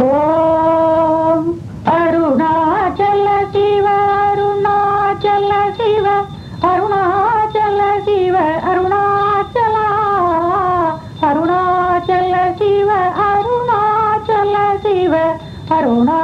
Om Arunachal Shiva Arunachal Shiva Arunachal Shiva Arunachal Arunachal Shiva Arunachal Shiva Aruna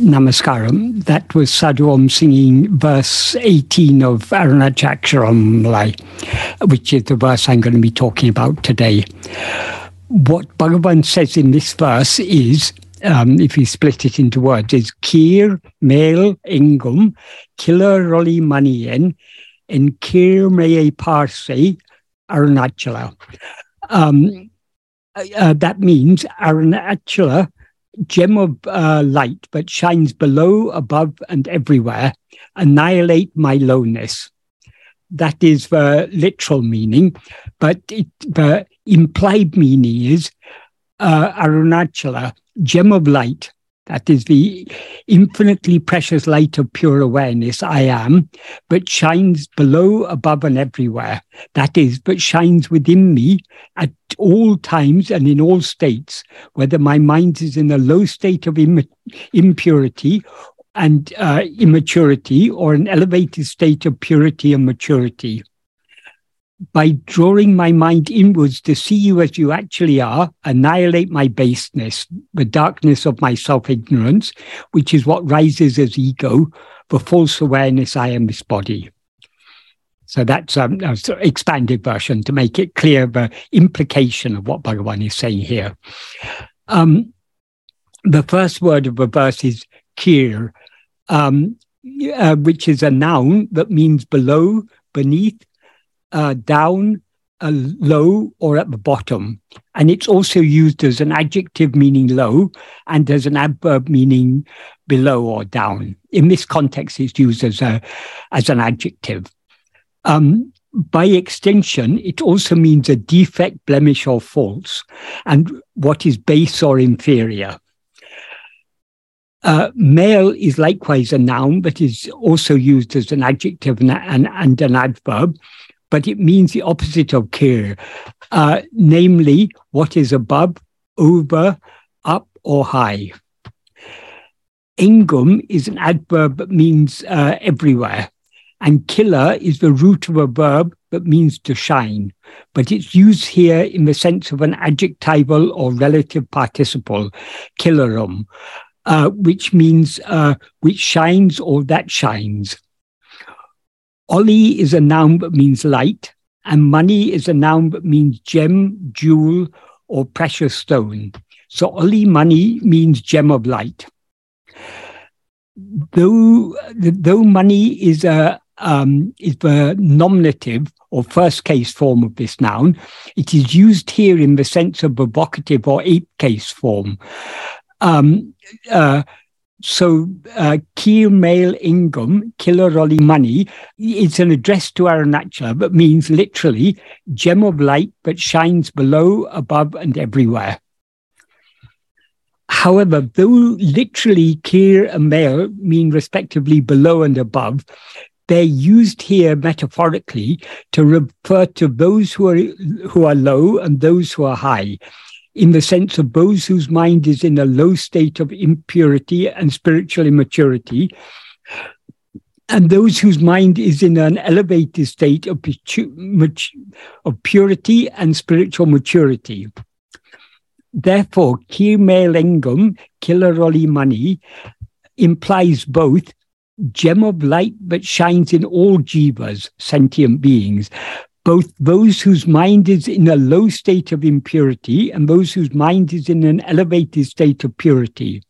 Namaskaram. That was Sadhu Om singing verse 18 of Arunachala Aksharamanamalai, which is the verse I'm going to be talking about today. What Bhagavan says in this verse is, um, if you split it into words, is Kir Mel Ingum Killer Roli Manien and Kir Meye parse Arunachala. Um, uh, that means Arunachala gem of uh, light, but shines below, above, and everywhere, annihilate my lowness. That is the literal meaning, but it, the implied meaning is uh, Arunachala, gem of light. That is the infinitely precious light of pure awareness, I am, but shines below, above, and everywhere. That is, but shines within me at all times and in all states, whether my mind is in a low state of Im- impurity and uh, immaturity or an elevated state of purity and maturity. By drawing my mind inwards to see you as you actually are, annihilate my baseness, the darkness of my self ignorance, which is what rises as ego, the false awareness I am this body. So that's um, a expanded version to make it clear the implication of what Bhagavan is saying here. Um, the first word of the verse is kir, um, uh, which is a noun that means below, beneath, uh, down, uh, low, or at the bottom. And it's also used as an adjective meaning low and as an adverb meaning below or down. In this context, it's used as, a, as an adjective. Um, by extension, it also means a defect, blemish, or faults, and what is base or inferior. Uh, mel is likewise a noun, but is also used as an adjective and, and, and an adverb, but it means the opposite of kir, uh, namely what is above, over, up, or high. Ingum is an adverb that means uh, everywhere. And kilar is the root of a verb that means to shine, but it's used here in the sense of an adjectival or relative participle, kilarum, uh, which means uh, which shines or that shines. Oli is a noun that means light, and mani is a noun that means gem, jewel, or precious stone. So Oli mani means gem of light. Though, though mani is a um, is the nominative or first case form of this noun. It is used here in the sense of the vocative or eighth case form. Um, uh, so, uh, Mel Ingum, Killaroli Mani, it's an address to Arunachala, but means literally gem of light that shines below, above, and everywhere. However, though literally Kir and Mel mean respectively below and above, they're used here metaphorically to refer to those who are who are low and those who are high in the sense of those whose mind is in a low state of impurity and spiritual immaturity and those whose mind is in an elevated state of, of purity and spiritual maturity. Therefore kimelengum killaroli mani implies both gem of light that shines in all jivas, sentient beings, both those whose mind is in a low state of impurity and those whose mind is in an elevated state of purity.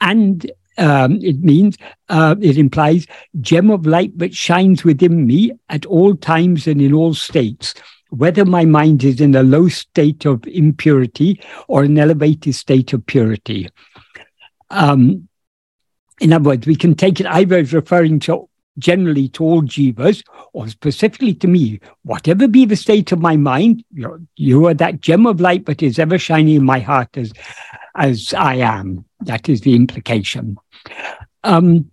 And um, it means, uh, it implies gem of light that shines within me at all times and in all states, whether my mind is in a low state of impurity or an elevated state of purity. Um, in other words, we can take it either as referring to generally to all jivas or specifically to me, whatever be the state of my mind, you are that gem of light that is ever shining in my heart as, as I am. That is the implication. Um,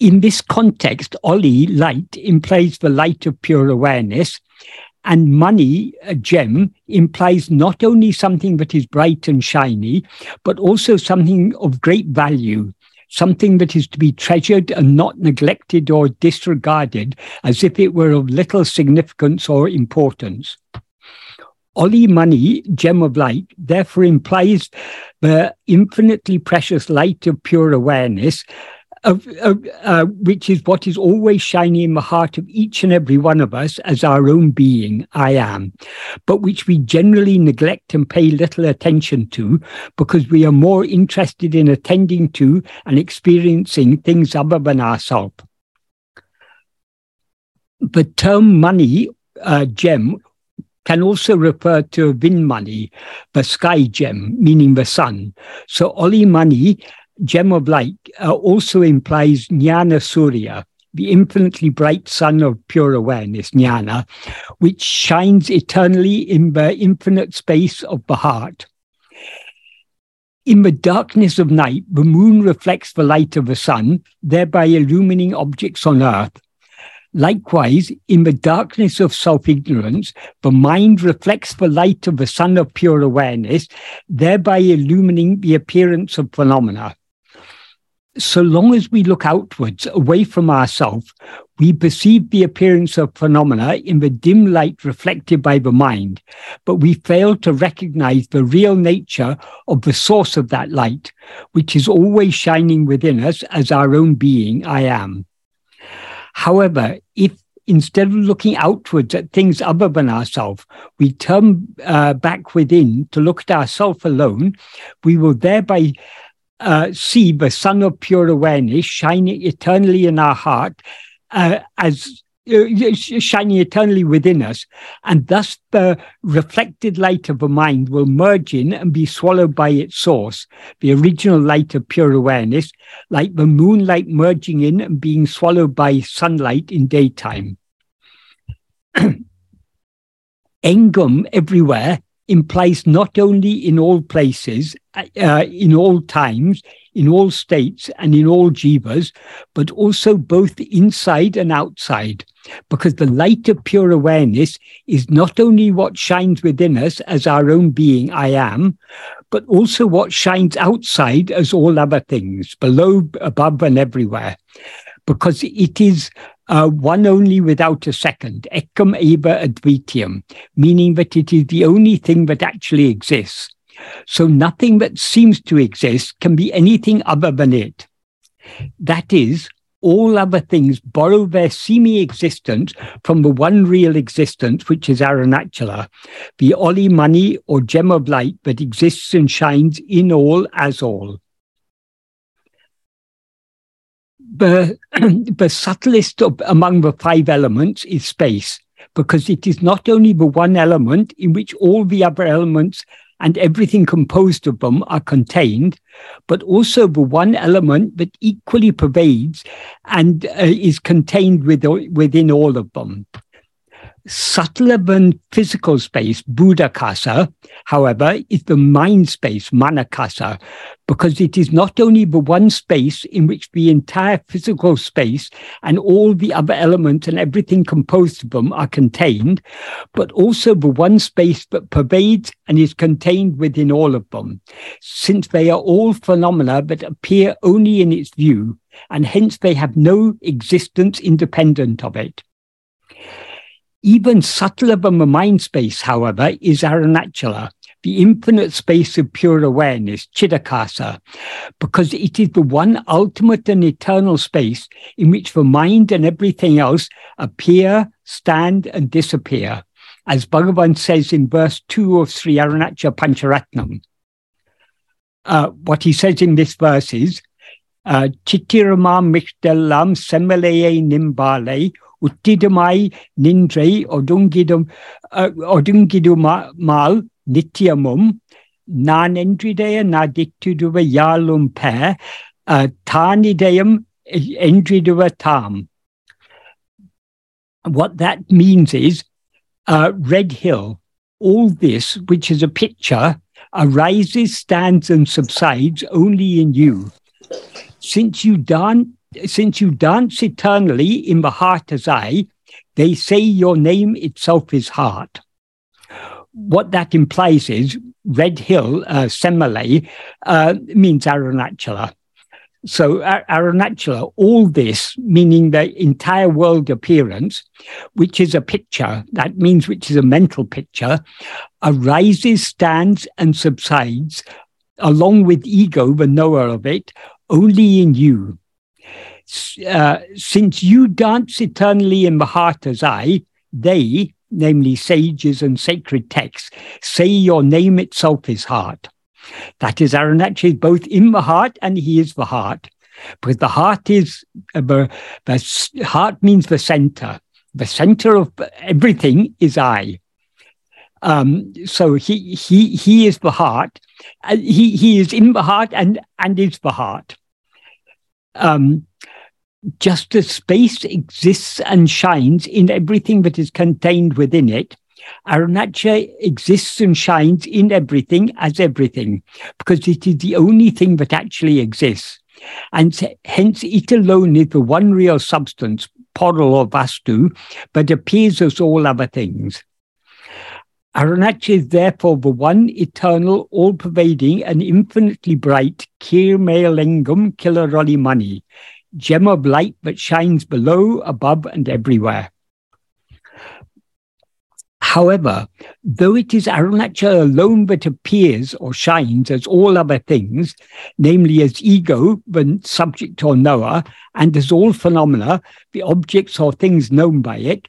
in this context, Oli, light, implies the light of pure awareness, and mani, a gem, implies not only something that is bright and shiny, but also something of great value, something that is to be treasured and not neglected or disregarded as if it were of little significance or importance. Oli mani, gem of light, therefore implies the infinitely precious light of pure awareness uh, which is what is always shining in the heart of each and every one of us as our own being, I am, but which we generally neglect and pay little attention to because we are more interested in attending to and experiencing things other than ourselves. The term mani, uh, gem, can also refer to Vin mani, the sky gem, meaning the sun. So Oli mani gem of light uh, also implies Jnana Surya, the infinitely bright sun of pure awareness, Jnana, which shines eternally in the infinite space of the heart. In the darkness of night, the moon reflects the light of the sun, thereby illumining objects on earth. Likewise, in the darkness of self ignorance, the mind reflects the light of the sun of pure awareness, thereby illumining the appearance of phenomena so long as we look outwards, away from ourselves, we perceive the appearance of phenomena in the dim light reflected by the mind, but we fail to recognize the real nature of the source of that light, which is always shining within us as our own being, I am. However, if instead of looking outwards at things other than ourselves, we turn uh, back within to look at ourselves alone, we will thereby uh, see the sun of pure awareness shining eternally in our heart uh, as uh, shining eternally within us, and thus the reflected light of the mind will merge in and be swallowed by its source, the original light of pure awareness, like the moonlight merging in and being swallowed by sunlight in daytime. Engum everywhere implies not only in all places, uh, in all times, in all states, and in all jivas, but also both inside and outside. Because the light of pure awareness is not only what shines within us as our own being, I am, but also what shines outside as all other things, below, above, and everywhere. Because it is uh, one only without a second, ekam eva advitium, meaning that it is the only thing that actually exists. So nothing that seems to exist can be anything other than it. That is, all other things borrow their semi existence from the one real existence, which is Arunachala, the Oli mani or gem of light that exists and shines in all as all. The, the subtlest of, among the five elements is space, because it is not only the one element in which all the other elements and everything composed of them are contained, but also the one element that equally pervades and uh, is contained with, within all of them. Subtler than physical space, Bhutakasa, however, is the mind space, Manakasa, because it is not only the one space in which the entire physical space and all the other elements and everything composed of them are contained, but also the one space that pervades and is contained within all of them, since they are all phenomena that appear only in its view, and hence they have no existence independent of it. Even subtler than the mind space, however, is Arunachala, the infinite space of pure awareness, Chidakasa, because it is the one ultimate and eternal space in which the mind and everything else appear, stand, and disappear, as Bhagavan says in verse 2 of Sri Arunachala Pancharatnam. Uh, what he says in this verse is, uh, Chittirama Mishdellam Semeleye Nimbale Odungidum uh, Odungidumal Nityamum Nanendridaya Nadiktuduva Yalum Pair uh, Tanidayam Endriduva Tam. What that means is uh, Red Hill, all this, which is a picture, arises, stands, and subsides only in you. Since you dance, since you dance eternally in the heart as I, they say your name itself is heart. What that implies is Red Hill, uh, Semele, uh, means Arunachala. So Arunachala, all this, meaning the entire world appearance, which is a picture, that means which is a mental picture, arises, stands, and subsides, along with ego, the knower of it, only in you. Uh, since you dance eternally in the heart as I, they, namely sages and sacred texts, say your name itself is heart. That is, Arunachala is both in the heart and he is the heart. Because the heart is, uh, the, the heart means the center. The center of everything is I. Um, so he he he is the heart. He he is in the heart and and is the heart. Um, just as space exists and shines in everything that is contained within it, Arunachala exists and shines in everything as everything, because it is the only thing that actually exists. And hence it alone is the one real substance, Poral or Vastu, but appears as all other things. Arunachala is therefore the one eternal, all pervading, and infinitely bright Kirmayalingam Kilaroli Mani, gem of light that shines below, above, and everywhere. However, though it is Arunachala alone that appears or shines as all other things, namely as ego, the subject or knower, and as all phenomena, the objects or things known by it,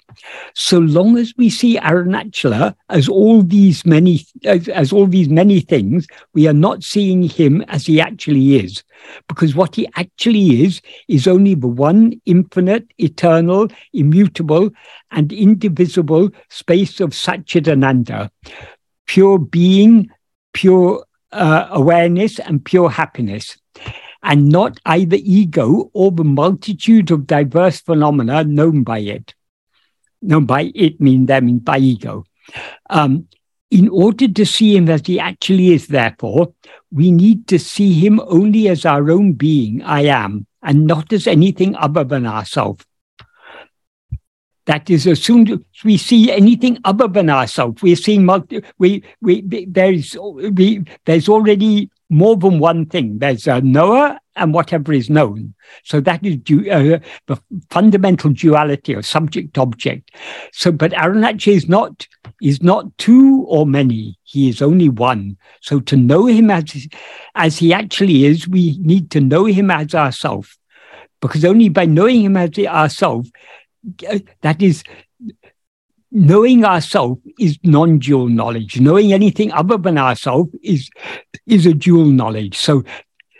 so long as we see Arunachala as all these many as, as all these many things, we are not seeing him as he actually is. Because what he actually is is only the one infinite, eternal, immutable, and indivisible space of Satchidananda, pure being, pure uh, awareness, and pure happiness and not either ego or the multitude of diverse phenomena known by it no, by it mean them mean by ego. Um, in order to see him as he actually is, therefore, we need to see him only as our own being, I am, and not as anything other than ourselves. That is, as soon as we see anything other than ourselves, we're seeing multi, we, we, there's, we, there's already more than one thing. There's a knower and whatever is known. So that is du- uh, the fundamental duality of subject object. So, but Arunachala is not is not two or many. He is only one. So to know him as as he actually is, we need to know him as ourself, because only by knowing him as ourself, uh, that is knowing ourselves is non-dual knowledge. Knowing anything other than ourselves is is a dual knowledge. So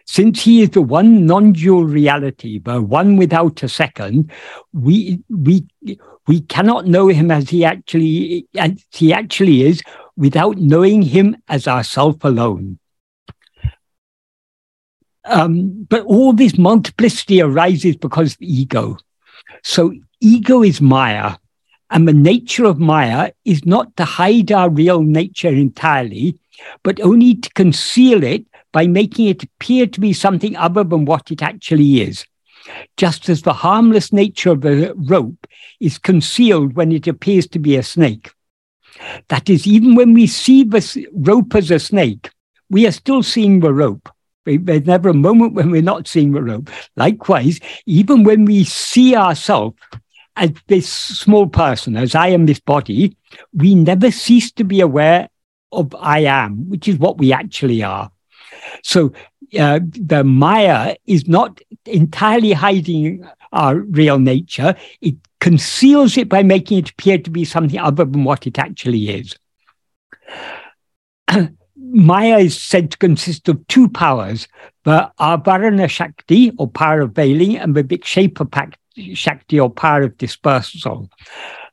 since he is the one non-dual reality, the one without a second, we we we cannot know him as he actually as he actually is without knowing him as ourself alone. Um, but all this multiplicity arises because of ego. So ego is Maya, and the nature of Maya is not to hide our real nature entirely, but only to conceal it by making it appear to be something other than what it actually is. Just as the harmless nature of a rope is concealed when it appears to be a snake. That is, even when we see the rope as a snake, we are still seeing the rope. There's never a moment when we're not seeing the rope. Likewise, even when we see ourselves as this small person, as I am this body, we never cease to be aware of I am, which is what we actually are. So uh, the Maya is not entirely hiding our real nature. It conceals it by making it appear to be something other than what it actually is. Maya is said to consist of two powers, the Avarana Shakti, or power of veiling, and the Vikshepa Shakti or power of dispersal,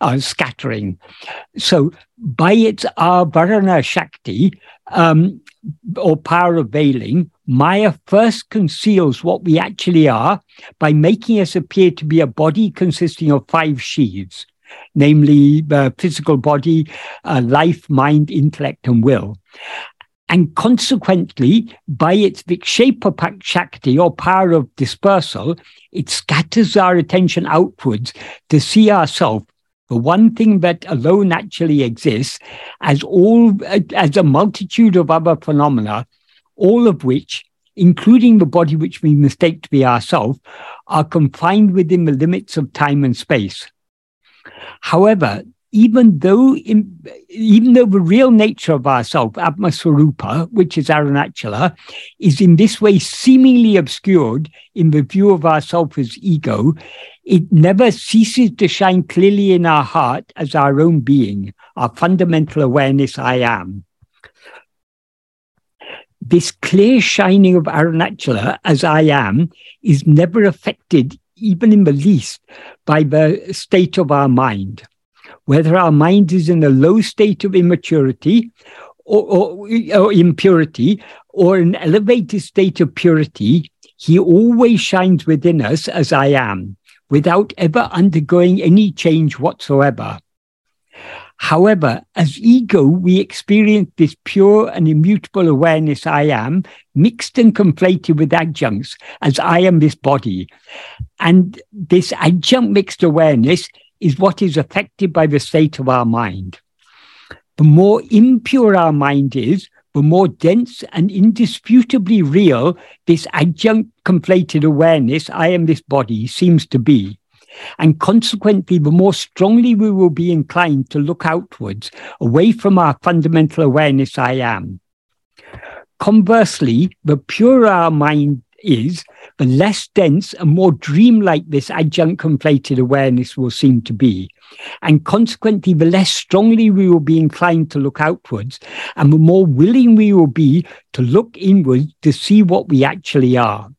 uh, scattering. So by its Avarana Shakti, um, or power of veiling, Maya first conceals what we actually are by making us appear to be a body consisting of five sheaths, namely the physical body, uh, life, mind, intellect, and will. And consequently, by its Vikshepa Shakti or power of dispersal, it scatters our attention outwards to see ourselves the one thing that alone actually exists as all as a multitude of other phenomena all of which including the body which we mistake to be ourself are confined within the limits of time and space. However even though in, even though the real nature of ourself, Atmaswarupa, which is Arunachala, is in this way seemingly obscured in the view of ourself as ego, it never ceases to shine clearly in our heart as our own being, our fundamental awareness, I am. This clear shining of Arunachala as I am is never affected, even in the least, by the state of our mind whether our mind is in a low state of immaturity or, or, or impurity or an elevated state of purity, he always shines within us as I am, without ever undergoing any change whatsoever. However, as ego, we experience this pure and immutable awareness I am, mixed and conflated with adjuncts, as I am this body. And this adjunct mixed awareness is what is affected by the state of our mind. The more impure our mind is, the more dense and indisputably real this adjunct conflated awareness, I am this body, seems to be. And consequently, the more strongly we will be inclined to look outwards, away from our fundamental awareness, I am. Conversely, the purer our mind is, the less dense and more dreamlike this adjunct conflated awareness will seem to be. And consequently, the less strongly we will be inclined to look outwards, and the more willing we will be to look inwards to see what we actually are.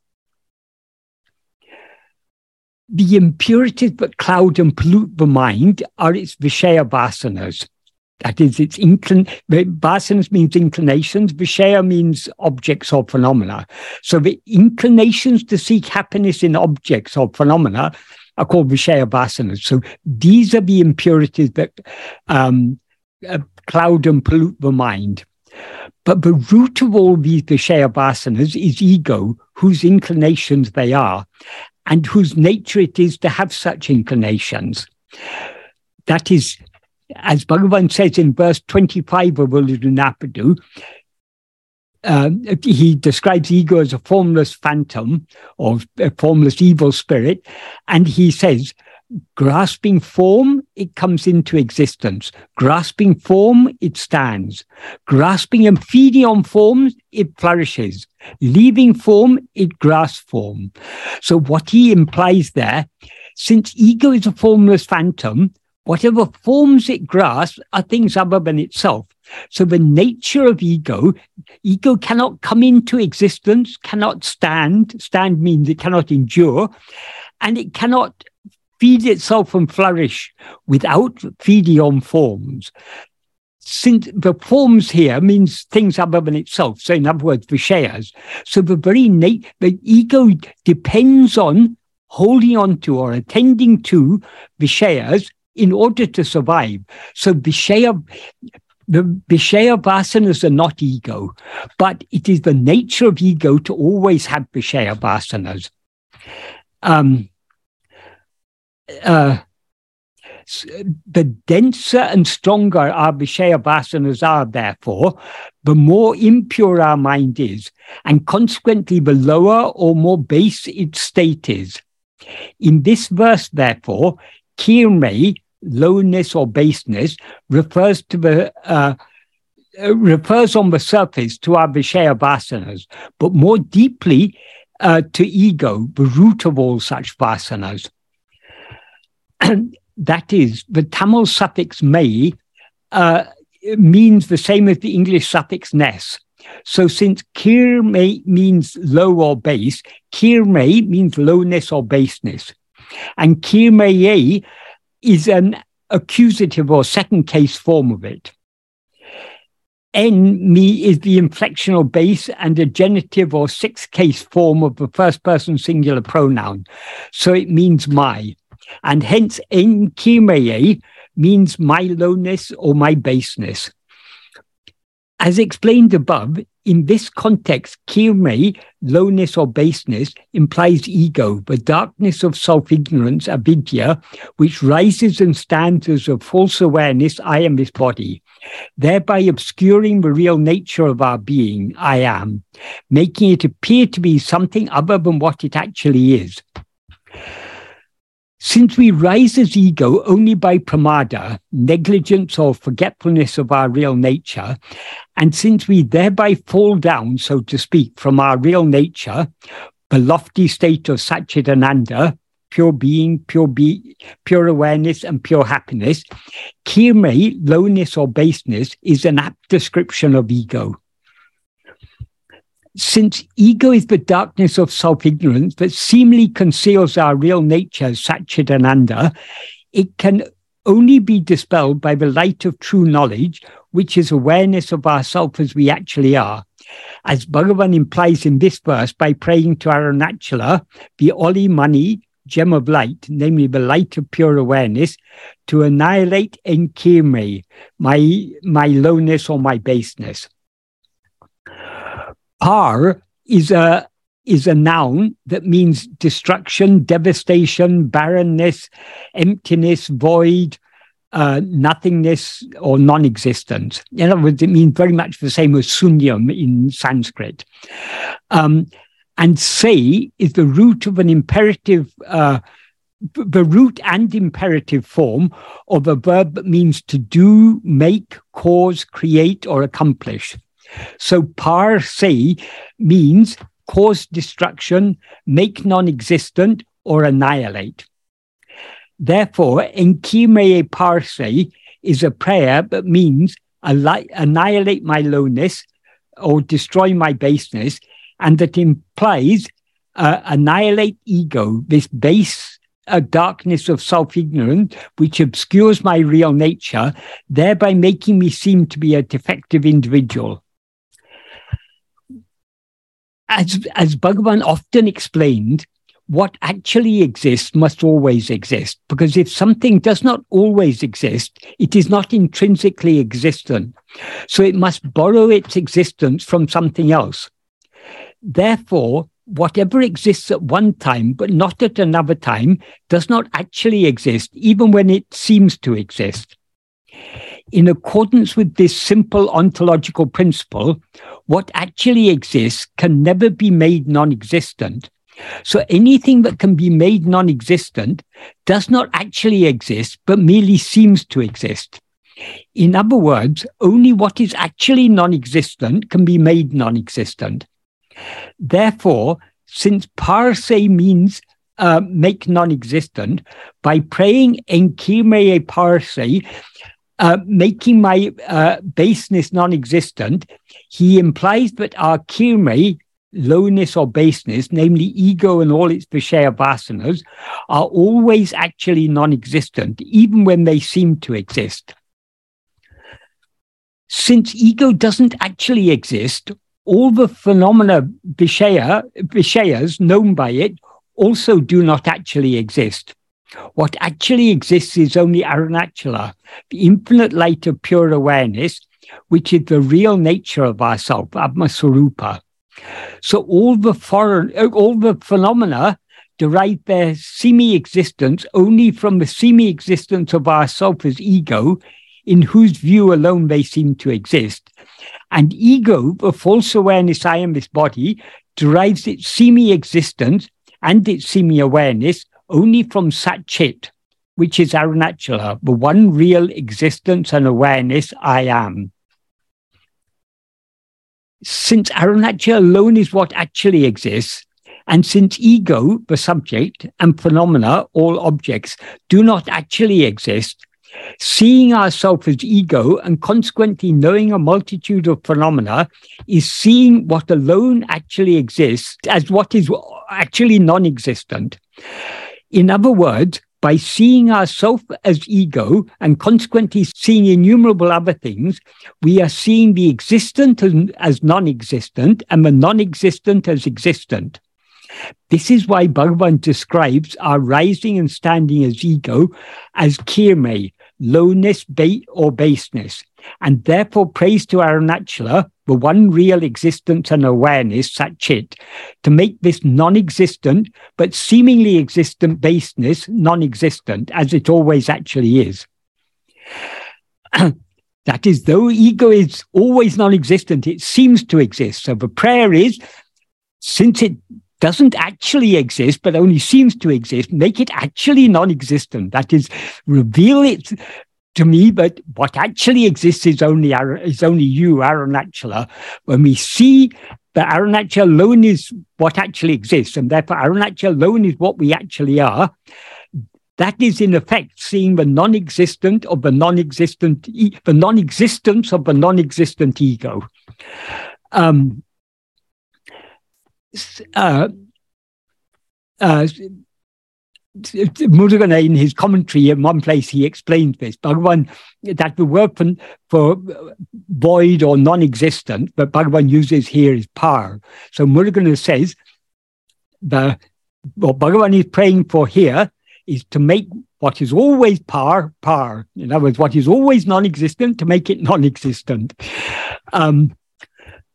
The impurities that cloud and pollute the mind are its Vishaya vasanas. That is, it's inclin. Means inclinations. Vishaya means objects or phenomena. So the inclinations to seek happiness in objects or phenomena are called Vishaya vasanas. So these are the impurities that um, uh, cloud and pollute the mind. But the root of all these Vishaya vasanas is ego, whose inclinations they are, and whose nature it is to have such inclinations. That is as Bhagavan says in verse 25 of Ulladu uh, he describes ego as a formless phantom or a formless evil spirit. And he says, grasping form, it comes into existence. Grasping form, it stands. Grasping and feeding on forms, it flourishes. Leaving form, it grasps form. So what he implies there, since ego is a formless phantom, Whatever forms it grasps are things other than itself. So the nature of ego, ego cannot come into existence, cannot stand. Stand means it cannot endure, and it cannot feed itself and flourish without feeding on forms. Since the forms here means things other than itself. So in other words, Vishayas. So the very nat- the ego depends on holding on to or attending to Vishayas in order to survive. So Vishaya, the Vishaya vasanas are not ego, but it is the nature of ego to always have Vishaya vasanas. Um, uh, the denser and stronger our Vishaya vasanas are, therefore, the more impure our mind is, and consequently, the lower or more base its state is. In this verse, therefore, Kirme, lowness or baseness, refers to the uh, uh, refers on the surface to our Vishaya vasanas, but more deeply uh, to ego, the root of all such vasanas. that is, the Tamil suffix may uh, means the same as the English suffix ness. So since kirme means low or base, kirme means lowness or baseness. and Kirmeye is an accusative or second case form of it. En me is the inflectional base and a genitive or sixth case form of the first person singular pronoun. So it means my. And hence en kirmeye means my lowness or my baseness. As explained above, in this context, kirme, lowness or baseness, implies ego, the darkness of self ignorance, avidya, which rises and stands as a false awareness, I am this body, thereby obscuring the real nature of our being, I am, making it appear to be something other than what it actually is. Since we rise as ego only by pramada, negligence or forgetfulness of our real nature, and since we thereby fall down, so to speak, from our real nature, the lofty state of Satchitananda, pure being, pure be, pure awareness, and pure happiness, kirme, lowness or baseness, is an apt description of ego since ego is the darkness of self ignorance that seemingly conceals our real nature, Satchitananda, it can only be dispelled by the light of true knowledge, which is awareness of ourself as we actually are. As Bhagavan implies in this verse by praying to Arunachala, the Oli Mani, gem of light, namely the light of pure awareness, to annihilate enkirme, my, my lowness or my baseness. Par is a is a noun that means destruction, devastation, barrenness, emptiness, void, uh, nothingness, or non existence. In other words, it means very much the same as sunyam in Sanskrit. Um, and say is the root of an imperative, uh, the root and imperative form of a verb that means to do, make, cause, create, or accomplish. So par se means cause destruction, make non existent, or annihilate. Therefore, enkirmeye par se is a prayer that means annihilate my lowness or destroy my baseness, and that implies uh, annihilate ego, this base darkness of self ignorance, which obscures my real nature, thereby making me seem to be a defective individual as, as Bhagavan often explained, what actually exists must always exist, because if something does not always exist, it is not intrinsically existent. So it must borrow its existence from something else. Therefore, whatever exists at one time but not at another time does not actually exist, even when it seems to exist. In accordance with this simple ontological principle, what actually exists can never be made non existent. So anything that can be made non existent does not actually exist, but merely seems to exist. In other words, only what is actually non existent can be made non existent. Therefore, since parse means uh, make non existent, by praying enkirmeye parse, uh, making my uh, baseness non existent, he implies that our kirme, lowness or baseness, namely ego and all its vishaya vasanas, are always actually non existent, even when they seem to exist. Since ego doesn't actually exist, all the phenomena vishaya, vishayas known by it also do not actually exist. What actually exists is only Arunachala, the infinite light of pure awareness, which is the real nature of ourself, Atmaswarupa. So all the foreign, all the phenomena derive their semi-existence only from the semi-existence of ourself as ego, in whose view alone they seem to exist. And ego, the false awareness I am this body, derives its semi-existence and its semi-awareness only from Satchit, which is Arunachala, the one real existence and awareness I am. Since Arunachala alone is what actually exists, and since ego, the subject, and phenomena, all objects, do not actually exist, seeing ourselves as ego and consequently knowing a multitude of phenomena is seeing what alone actually exists as what is actually non existent. In other words, by seeing ourself as ego and consequently seeing innumerable other things, we are seeing the existent as non existent and the non existent as existent. This is why Bhagavan describes our rising and standing as ego as kirme, lowness, bait, or baseness, and therefore prays to our Arunachala, the one real existence and awareness, Satchit, to make this non existent but seemingly existent baseness non existent, as it always actually is. that is, though ego is always non existent, it seems to exist. So the prayer is since it doesn't actually exist, but only seems to exist, make it actually non existent. That is, reveal it to me, but what actually exists is only is only you, Arunachala. When we see that Aaron Arunachala alone is what actually exists, and therefore Aaron Arunachala alone is what we actually are, that is in effect seeing the non-existent of the non-existent, the non-existence of the non-existent ego. Um, uh, uh, Murugan in his commentary in one place he explains this. Bhagavan that the word for, for void or non-existent, but Bhagavan uses here is par. So Murugan says the what Bhagavan is praying for here is to make what is always par par. In other words, what is always non-existent to make it non-existent. Um,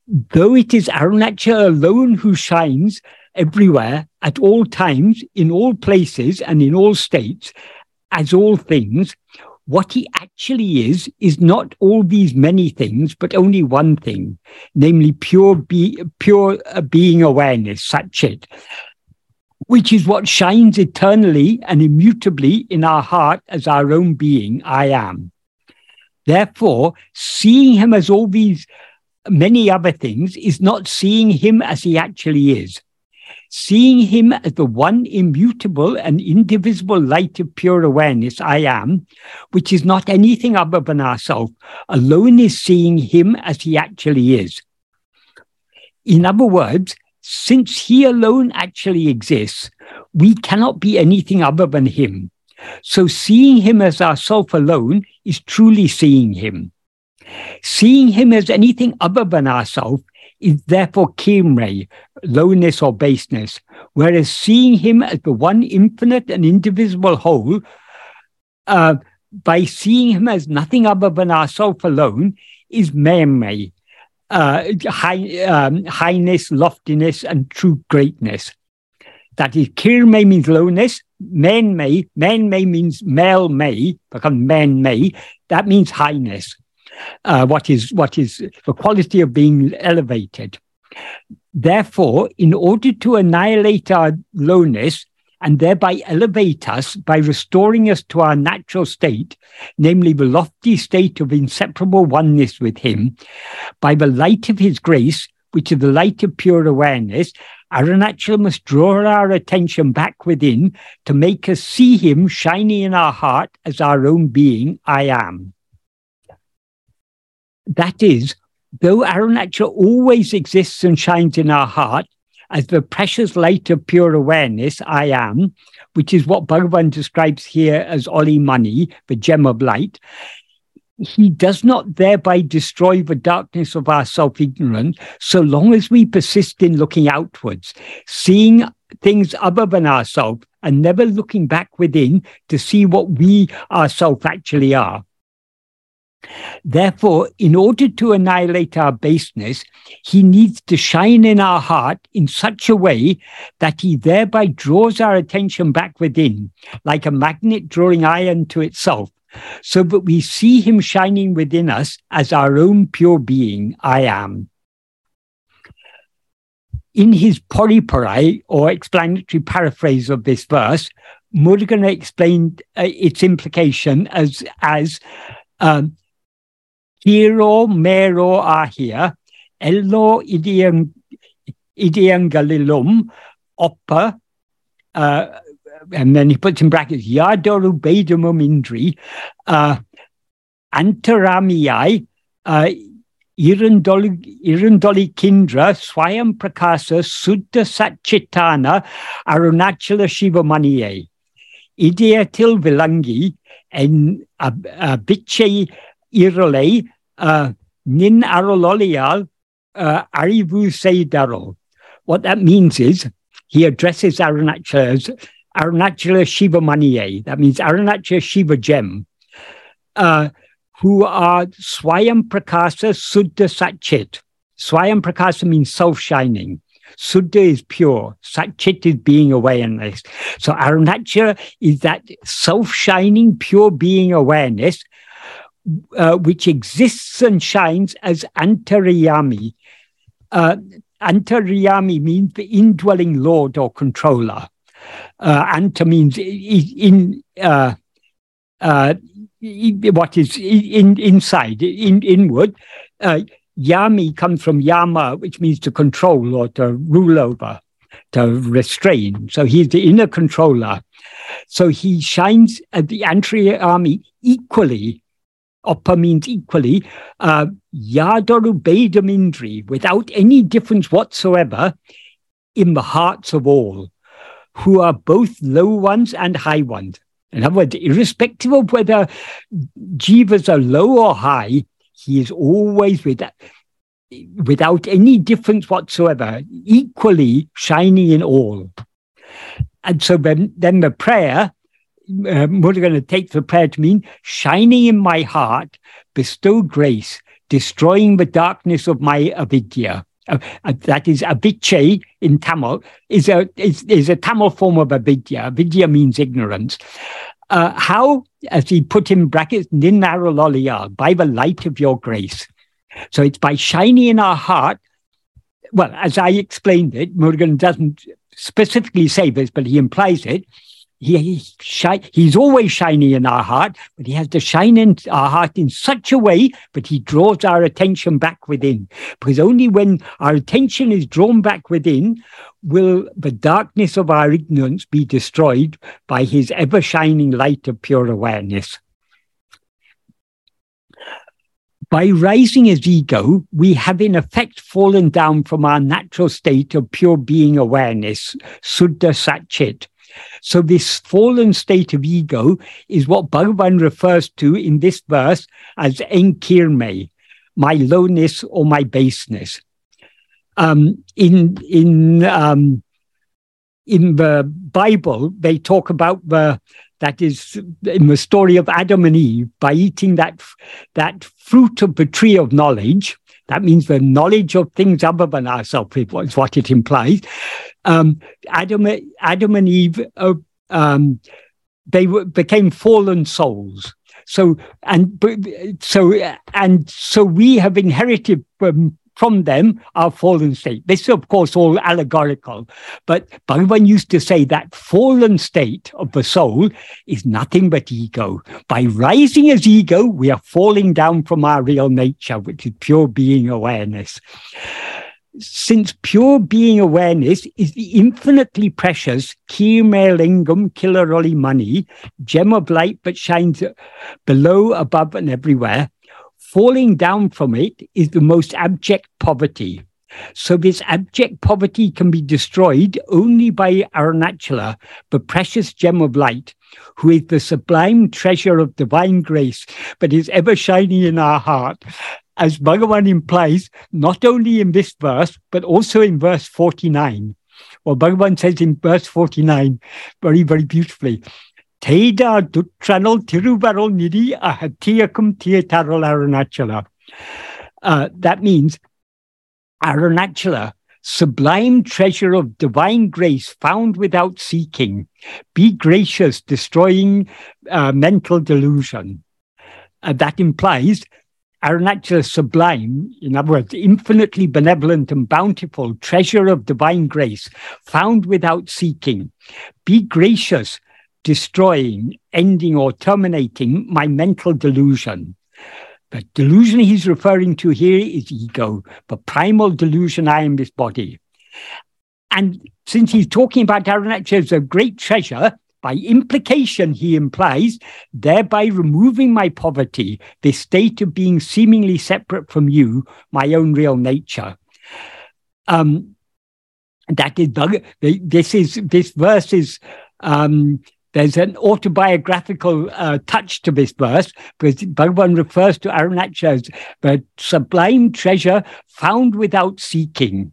though it is Arunachala alone who shines everywhere, at all times, in all places, and in all states, as all things, what he actually is, is not all these many things, but only one thing, namely pure, be, pure uh, being awareness, Satchit, which is what shines eternally and immutably in our heart as our own being, I am. Therefore, seeing him as all these many other things is not seeing him as he actually is. Seeing him as the one immutable and indivisible light of pure awareness, I am, which is not anything other than ourself, alone is seeing him as he actually is. In other words, since he alone actually exists, we cannot be anything other than him. So seeing him as ourself alone is truly seeing him. Seeing him as anything other than ourself is therefore kimre, lowness or baseness, whereas seeing him as the one infinite and indivisible whole, uh, by seeing him as nothing other than ourself alone, is meme, uh, high, um, highness, loftiness, and true greatness. That is, kirme means lowness, men may, men may means male may, become men may, that means highness uh, what is what is the quality of being elevated. Therefore, in order to annihilate our lowness and thereby elevate us by restoring us to our natural state, namely the lofty state of inseparable oneness with Him, by the light of His grace, which is the light of pure awareness, Arunachala must draw our attention back within to make us see Him shining in our heart as our own being, I am. That is, though Arunachala always exists and shines in our heart as the precious light of pure awareness, I am, which is what Bhagavan describes here as Oli Mani, the gem of light, he does not thereby destroy the darkness of our self ignorance so long as we persist in looking outwards, seeing things other than ourselves, and never looking back within to see what we ourselves actually are. Therefore, in order to annihilate our baseness, he needs to shine in our heart in such a way that he thereby draws our attention back within, like a magnet drawing iron to itself, so that we see him shining within us as our own pure being, I am. In his Pozhippurai, or explanatory paraphrase of this verse, Murugan explained uh, its implication as, as um, hero mero ahia, ello idiang, idiangalilum, oppa, uh, and then he puts in brackets, yadoru bedamum indri, uh, antaramiyai, uh, Irundoli, Kindra, Swayam Prakasa, Sutta Satchitana, Arunachala Shiva Maniye. ideatil vilangi en abiche irole uh, nin arololial uh, arivu seidaro. What that means is he addresses Arunachala as Arunachala Shiva Maniye. That means Arunachala Shiva Gem, uh, who are Swayam Prakasa Suddha Satchit. Swayam Prakasa means self shining. Suddha is pure. Satchit is being awareness. So Arunachala is that self shining, pure being awareness, uh, which exists and shines as Antaryami. Uh, Antaryami means the indwelling lord or controller. Uh, anta means in, uh, uh, what is in, inside, in, inward. Uh, Yami comes from yama, which means to control or to rule over, to restrain. So he's the inner controller. So he shines at the Antaryami equally. Oppa means equally. Uh, Yadaru Bedamindri, without any difference whatsoever, in the hearts of all, who are both low ones and high ones. In other words, irrespective of whether jivas are low or high, he is always with that, without any difference whatsoever, equally shining in all. And so then, then the prayer, um, we're going to take the prayer to mean shining in my heart, bestow grace, destroying the darkness of my avidya. Uh, uh, that is aviche in Tamil is a is, is a Tamil form of avidya. Avidya means ignorance. Uh, how, as he put in brackets, ninarololiya, by the light of your grace. So it's by shining in our heart. Well, as I explained it, Murugan doesn't specifically say this, but he implies it. He, he shi- he's always shining in our heart, but he has to shine in our heart in such a way, but he draws our attention back within. Because only when our attention is drawn back within will the darkness of our ignorance be destroyed by his ever shining light of pure awareness. By rising as ego, we have in effect fallen down from our natural state of pure being awareness, Suddha Satchit. So, this fallen state of ego is what Bhagavan refers to in this verse as enkirme, my lowness or my baseness. Um, in in um, in the Bible, they talk about the that is in the story of Adam and Eve by eating that that fruit of the tree of knowledge. That means the knowledge of things other than ourselves is what it implies. Um, Adam, Adam and Eve, uh, um, they were, became fallen souls. So and so and so we have inherited from from them our fallen state. This is, of course, all allegorical. But Bhagavan used to say that fallen state of the soul is nothing but ego. By rising as ego, we are falling down from our real nature, which is pure being awareness. Since pure being awareness is the infinitely precious Kirmelingam Kilaroli mani, gem of light but shines below, above, and everywhere, falling down from it is the most abject poverty. So this abject poverty can be destroyed only by Arunachala, the precious gem of light, who is the sublime treasure of divine grace, but is ever shining in our heart. As Bhagavan implies, not only in this verse, but also in verse 49. Well, Bhagavan says in verse 49, very, very beautifully, Teda Dutranal Tiruvarol Nidi Ahatiyakum Tietarol Arunachala. Uh, that means Arunachala, sublime treasure of divine grace found without seeking. Be gracious, destroying uh, mental delusion. Uh, that implies Arunachala sublime, in other words, infinitely benevolent and bountiful treasure of divine grace found without seeking. Be gracious, destroying, ending, or terminating my mental delusion. The delusion he's referring to here is ego, the primal delusion I am this body. And since he's talking about Arunachala as a great treasure, by implication, he implies, thereby removing my poverty, this state of being seemingly separate from you, my own real nature. Um, that is this is this verse is um, there's an autobiographical uh, touch to this verse because Bhagavan refers to Arunachala as the sublime treasure found without seeking.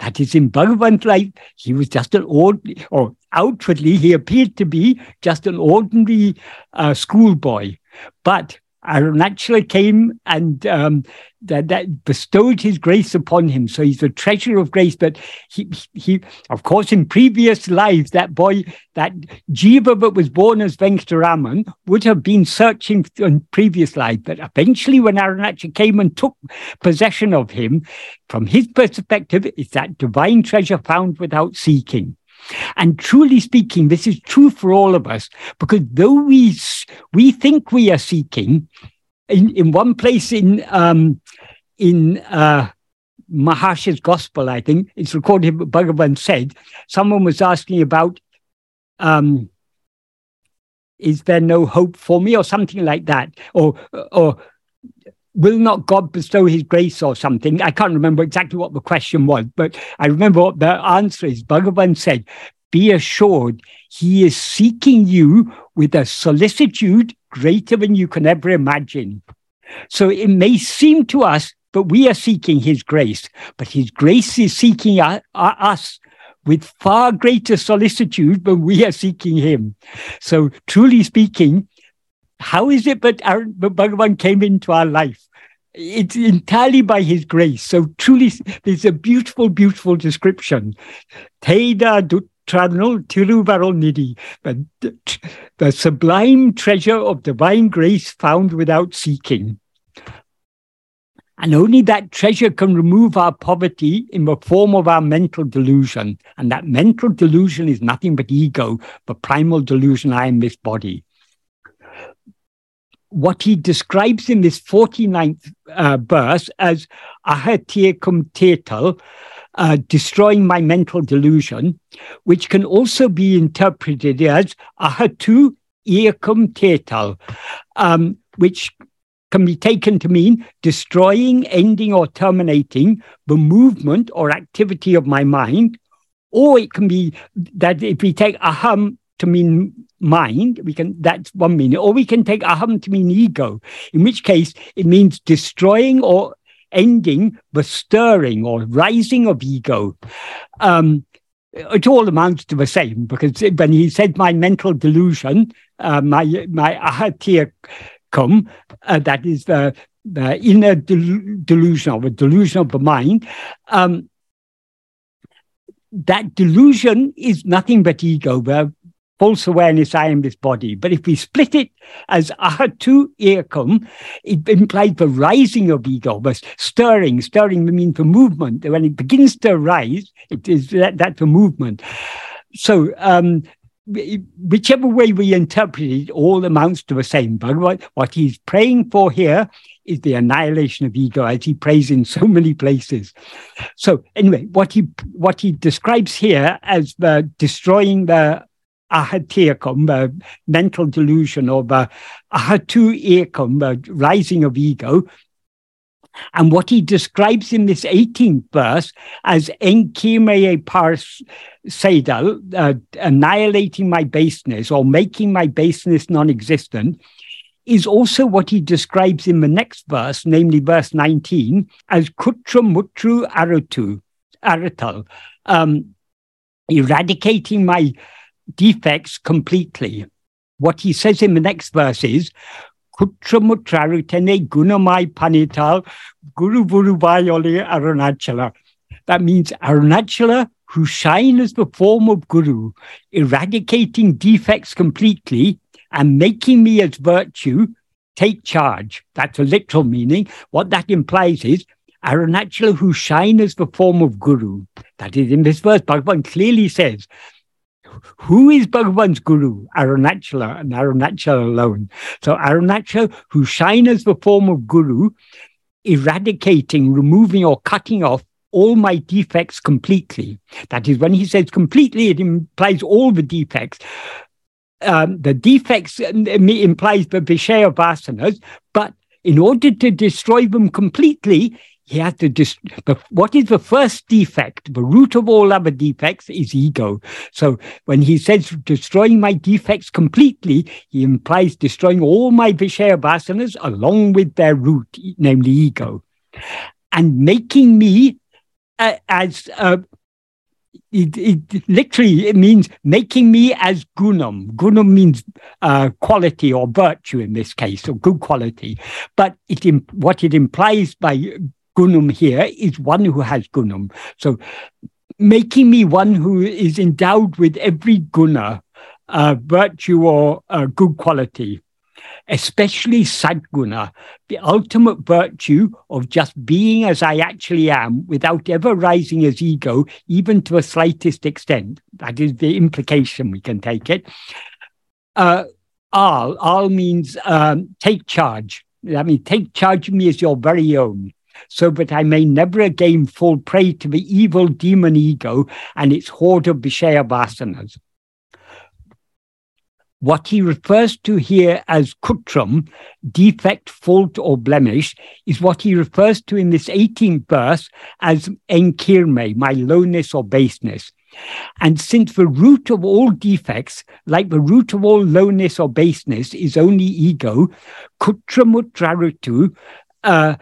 That is, in Bhagavan's life, he was just an ordinary, or outwardly, he appeared to be just an ordinary uh, schoolboy. But Arunachala came and um, that, that, bestowed his grace upon him. So he's a treasure of grace. But he, he, of course, in previous lives, that boy, that Jiva that was born as Venkataraman would have been searching in previous life. But eventually, when Arunachala came and took possession of him, from his perspective, it's that divine treasure found without seeking. And truly speaking, this is true for all of us because though we we think we are seeking, in, in one place in um, in uh, Gospel, I think it's recorded. Bhagavan said someone was asking about, um, "Is there no hope for me?" or something like that, or or will not God bestow his grace or something? I can't remember exactly what the question was, but I remember what the answer is. Bhagavan said, Be assured he is seeking you with a solicitude greater than you can ever imagine. So it may seem to us that we are seeking his grace, but his grace is seeking us with far greater solicitude than we are seeking him. So, truly speaking, how is it that our, Bhagavan came into our life? It's entirely by his grace. So truly, there's a beautiful, beautiful description. Teda Dutranal Tiruvarol Nidhi, the, the sublime treasure of divine grace found without seeking. And only that treasure can remove our poverty in the form of our mental delusion. And that mental delusion is nothing but ego, the primal delusion I am this body what he describes in this 49th uh, verse as tetal, uh, destroying my mental delusion, which can also be interpreted as ahatu tetal, um, which can be taken to mean destroying, ending, or terminating the movement or activity of my mind. Or it can be that if we take aham to mean mind, we can that's one meaning, or we can take aham to mean ego, in which case it means destroying or ending the stirring or rising of ego. Um, it all amounts to the same because when he said my mental delusion, uh, my my ahatyakum, uh, that is the, the inner del- delusion or the delusion of the mind. Um, that delusion is nothing but ego. The false awareness, I am this body. But if we split it as ahatu earcom, it implies the rising of ego, the stirring. Stirring means the movement. When it begins to rise, it is that, that's movement. So um, whichever way we interpret it, all amounts to the same. But what, what he's praying for here is the annihilation of ego, as he prays in so many places. So anyway, what he what he describes here as the destroying the ahatyakum, the mental delusion, the ahatu ekum, the rising of ego. And what he describes in this 18th verse as enkimeye pars sedal, uh, annihilating my baseness or making my baseness non existent, is also what he describes in the next verse, namely verse 19, as kutra mutru arutu, aratal, um, eradicating my defects completely. What he says in the next verse is, Kutramutrarutene gunamai panital guru vuruvayole arunachala. That means arunachala who shine as the form of guru, eradicating defects completely and making me as virtue, take charge. That's a literal meaning. What that implies is Arunachala who shine as the form of guru. That is in this verse, Bhagavan clearly says who is Bhagavan's guru? Arunachala and Arunachala alone. So Arunachala, who shine as the form of guru, eradicating, removing, or cutting off all my defects completely. That is, when he says completely, it implies all the defects. Um, the defects implies the Vishaya vasanas, but in order to destroy them completely, he had to just, what is the first defect? The root of all other defects is ego. So when he says destroying my defects completely, he implies destroying all my Vishaya vasanas along with their root, namely ego, and making me uh, as uh, it, it, literally it means making me as gunam. Gunam means uh, quality or virtue in this case, or good quality. But it what it implies by gunam here is one who has gunam. So making me one who is endowed with every guna, uh, virtue or uh, good quality, especially sadguna, the ultimate virtue of just being as I actually am without ever rising as ego, even to a slightest extent. That is the implication we can take it. Uh, al, al means um, take charge. I mean, take charge of me as your very own so that I may never again fall prey to the evil demon ego and its horde of Vishaya vasanas. What he refers to here as kutram, defect, fault, or blemish, is what he refers to in this 18th verse as enkirme, my lowness or baseness. And since the root of all defects, like the root of all lowness or baseness, is only ego, kutramutrarutu, uh,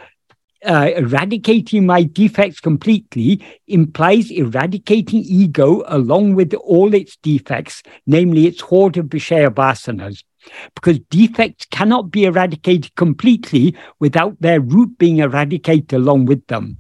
uh, eradicating my defects completely implies eradicating ego along with all its defects, namely its hoard of Vishaya vasanas. Because defects cannot be eradicated completely without their root being eradicated along with them.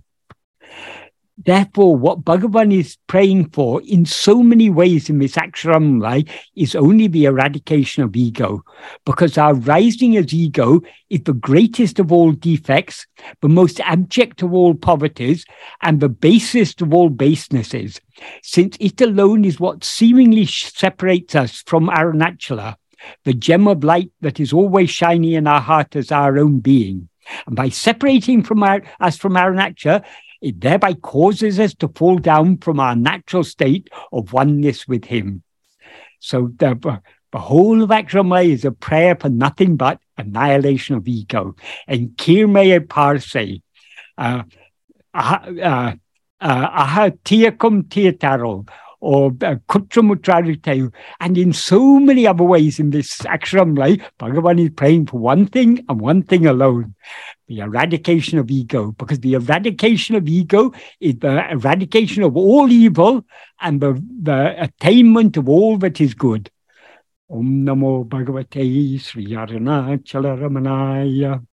Therefore, what Bhagavan is praying for in so many ways in this Aksharamala is only the eradication of ego, because our rising as ego is the greatest of all defects, the most abject of all poverties, and the basest of all basenesses, since it alone is what seemingly separates us from our Arunachala, the gem of light that is always shining in our heart as our own being. And by separating from our, us from Arunachala, it thereby causes us to fall down from our natural state of oneness with Him. So the, the whole of Aksharamala is a prayer for nothing but annihilation of ego. And Kirmaya Parse, uh, uh, uh, aha tiakum or uh. And in so many other ways in this Aksharamala, Bhagavan is praying for one thing and one thing alone the eradication of ego, because the eradication of ego is the eradication of all evil and the, the attainment of all that is good. Om Namo Bhagavate Sri Arunachala Ramanaya.